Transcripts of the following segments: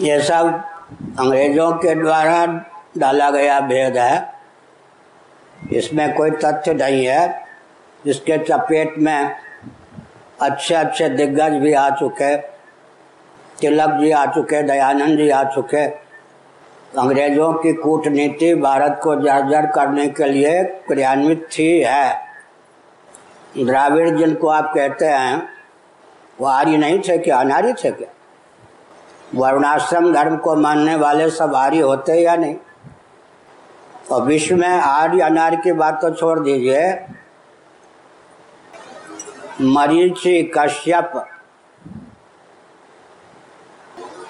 ये सब अंग्रेज़ों के द्वारा डाला गया भेद है। इसमें कोई तथ्य नहीं है। जिसके चपेट में अच्छे अच्छे दिग्गज भी आ चुके, तिलक जी आ चुके, दयानंद जी आ चुके। अंग्रेज़ों की कूटनीति भारत को जर्जर करने के लिए क्रियान्वित थी, है। द्राविड़ जिनको आप कहते हैं, वो आर्य नहीं थे क्या? अनार्य थे क्या? वर्णाश्रम धर्म को मानने वाले सब आर्य होते या नहीं? और विश्व में आर्य अनार्य की बात तो छोड़ दीजिए। मरीचि कश्यप,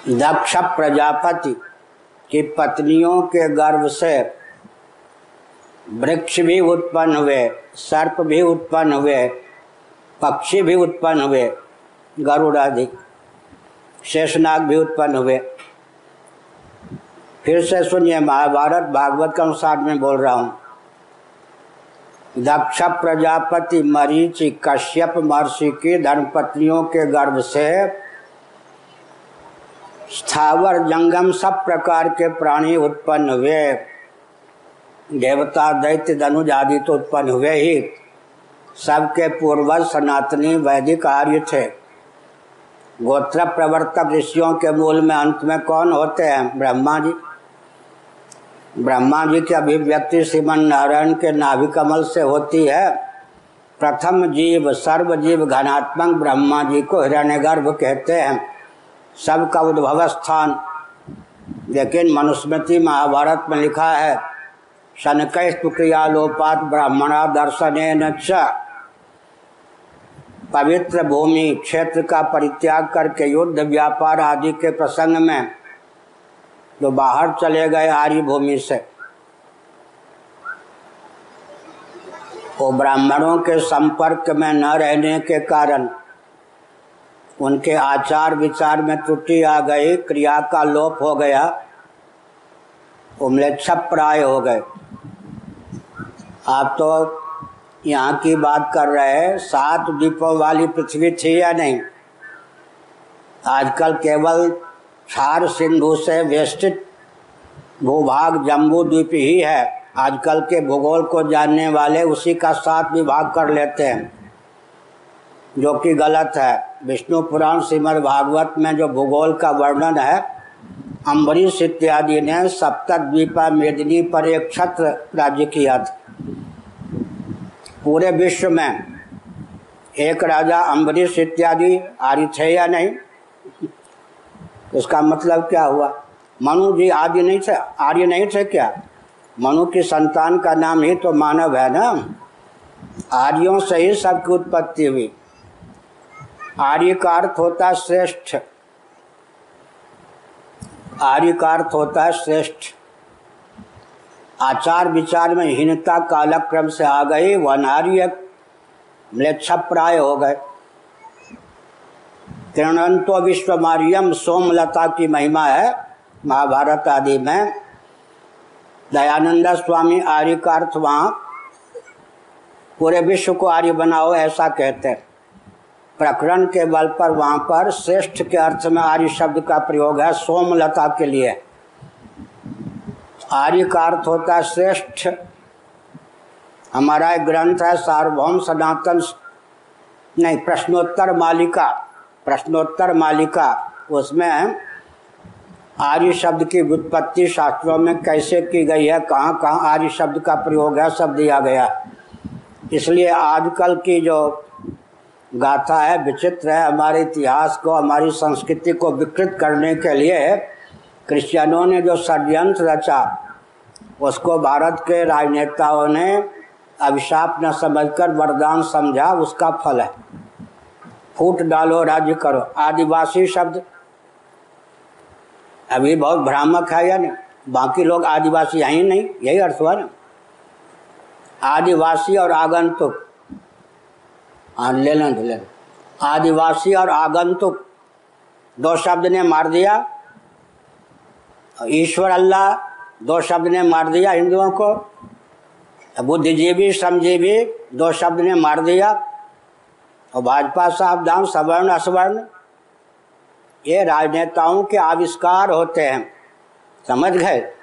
दक्ष प्रजापति की पत्नियों के गर्भ से वृक्ष भी उत्पन्न हुए, सर्प भी उत्पन्न हुए, पक्षी भी उत्पन्न हुए, गरुड़ आदि। शेषनाग भी उत्पन्न हुए। फिर से सुनिए, महाभारत भागवत के अनुसार में बोल रहा हूँ। दक्ष प्रजापति मरीचि कश्यप महर्षि की धर्मपत्नियों के गर्भ से स्थावर जंगम सब प्रकार के प्राणी उत्पन्न हुए। देवता, दैत्य, धनुज आदि तो उत्पन्न हुए ही। सबके पूर्वज सनातनी वैदिक आर्य थे। गोत्र प्रवर्तक ऋषियों के मूल में अंत में कौन होते हैं? ब्रह्मा जी। ब्रह्मा जी की अभिव्यक्ति श्रीमन नारायण के नाभि कमल से होती है। प्रथम जीव सर्व जीव घनात्मक ब्रह्मा जी को हिरण्यगर्भ कहते हैं। सबका उद्भव स्थान। लेकिन मनुस्मृति महाभारत में लिखा है शनकस्तु क्रियालोपात ब्राह्मणा दर्शन पवित्र भूमि क्षेत्र का परित्याग करके युद्ध, व्यापार आदि के प्रसंग में जो बाहर चले गए आर्य भूमि से, वो ब्राह्मणों के संपर्क में न रहने के कारण उनके आचार विचार में त्रुटि आ गई, क्रिया का लोप हो गया उमले प्राय हो गए। आप तो यहाँ की बात कर रहे हैं, सात द्वीपों वाली पृथ्वी थी या नहीं? आजकल केवल क्षार सिंधु से वेष्टित भूभाग जम्बू द्वीप ही है। आजकल के भूगोल को जानने वाले उसी का सात विभाग कर लेते हैं, जो कि गलत है। विष्णु पुराण, श्रीमद भागवत में जो भूगोल का वर्णन है, अम्बरीश इत्यादि ने सप्तद्वीपा मेदिनी पर एक छत्र राज्य किया था। पूरे विश्व में एक राजा अम्बरीश इत्यादि आर्य थे या नहीं? उसका मतलब क्या हुआ? मनु जी आदि नहीं थे? आर्य नहीं थे क्या? मनु की संतान का नाम ही तो मानव है ना? आर्यों से ही सबकी उत्पत्ति हुई। आर्य का अर्थ होता है श्रेष्ठ। आर्य का अर्थ होता है श्रेष्ठ। आचार विचार में हीनता कालक्रम से आ गई वनार्य प्राय हो गए। तृणंतो विश्वमार्यम सोमलता की महिमा है। महाभारत आदि में दयानंद स्वामी आर्य का अर्थ वहाँ पूरे विश्व को आर्य बनाओ, ऐसा कहते हैं। प्रकरण के बल पर वहाँ पर श्रेष्ठ के अर्थ में आर्य शब्द का प्रयोग है, सोमलता के लिए। आर्य का अर्थ होता है श्रेष्ठ हमारा एक ग्रंथ है, सार्वभौम सनातन नहीं, प्रश्नोत्तर मालिका। प्रश्नोत्तर मालिका, उसमें आर्य शब्द की व्युत्पत्ति शास्त्रों में कैसे की गई है, कहाँ कहाँ आर्य शब्द का प्रयोग है, सब दिया गया। इसलिए आजकल की जो गाथा है, विचित्र है, हमारे इतिहास को, हमारी संस्कृति को विकृत करने के लिए, क्रिश्चियनों ने जो षड्यंत्र रचा उसको भारत के राजनेताओं ने अभिशाप न समझकर वरदान समझा, उसका फल है। फूट डालो, राज्य करो। आदिवासी शब्द। अभी बहुत भ्रामक है या नहीं बाकी लोग आदिवासी हैं ही नहीं, यही अर्थ हुआ ना। आदिवासी और आगंतुक। हाँ ले, लें ले। आदिवासी और आगंतुक। दो शब्द ने मार दिया। ईश्वर अल्लाह दो शब्द ने मार दिया हिंदुओं को। बुद्धिजीवी, श्रमजीवी, दो शब्द ने मार दिया। और भाजपा साहब दाम सवर्ण, असवर्ण, ये राजनेताओं के आविष्कार होते हैं। समझ गए?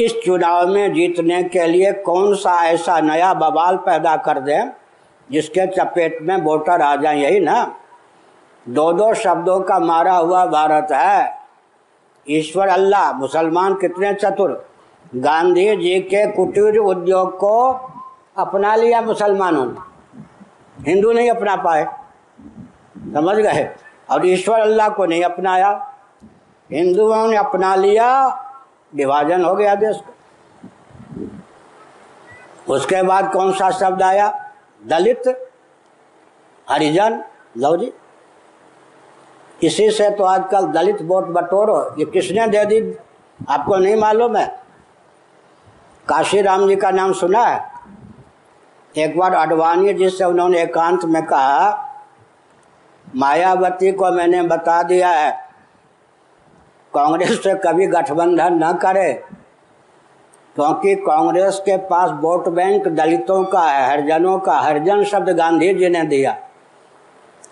इस चुनाव में जीतने के लिए कौन सा ऐसा नया बवाल पैदा कर दें जिसके चपेट में वोटर आ जाए, यही ना? दो दो शब्दों का मारा हुआ भारत है। ईश्वर अल्लाह, मुसलमान कितने चतुर। गांधी जी के कुटीर उद्योग को अपना लिया मुसलमानों ने। हिंदू नहीं अपना पाए। समझ गए? और ईश्वर अल्लाह को नहीं अपनाया। हिंदुओं ने अपना लिया, विभाजन हो गया देश का। उसके बाद कौन सा शब्द आया? दलित, हरिजन लो जी। इसी से तो आजकल दलित वोट बटोरो। ये किसने दे दी? आपको नहीं मालूम है? काशी राम जी का नाम सुना है? एक बार अडवाणी जी से उन्होंने एकांत में कहा, मायावती को मैंने बता दिया है, कांग्रेस से कभी गठबंधन न करे, क्योंकि कांग्रेस के पास वोट बैंक दलितों का है, हरिजनों का, हरिजन शब्द गांधी जी ने दिया।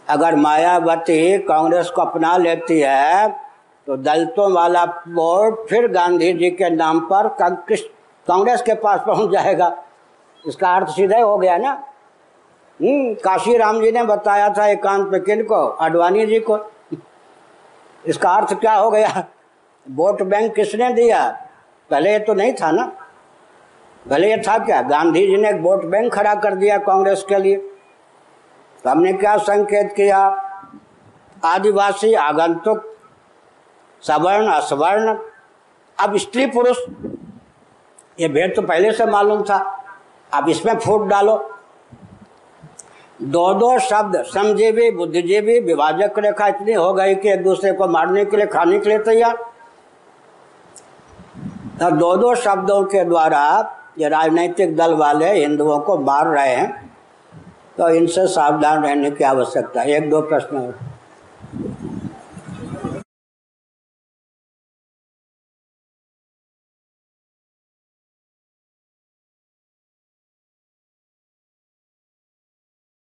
अगर मायावती कांग्रेस को अपना लेती है तो दलितों वाला वोट फिर गांधी जी के नाम पर कांग्रेस के पास पहुँच जाएगा? इसका अर्थ सीधे हो गया ना? हम्म काशी राम जी ने बताया था एकांत पे किन को अडवाणी जी को। इसका अर्थ क्या हो गया? वोट बैंक किसने दिया? पहले ये तो नहीं था ना? पहले ये था क्या? गांधी जी ने वोट बैंक खड़ा कर दिया कांग्रेस के लिए। तो हमने क्या संकेत किया? आदिवासी आगंतुक, सवर्ण, असवर्ण, अब स्त्री पुरुष, ये भेद तो पहले से मालूम था। अब इसमें फूट डालो। दो दो शब्द समझेवी बुद्धिजीवी, विभाजक रेखा इतनी हो गई कि एक दूसरे को मारने के लिए खाने के लिए तैयार। तो दो दो शब्दों के द्वारा ये राजनीतिक दल वाले हिंदुओं को मार रहे हैं। तो इनसे सावधान रहने की आवश्यकता है। एक दो प्रश्न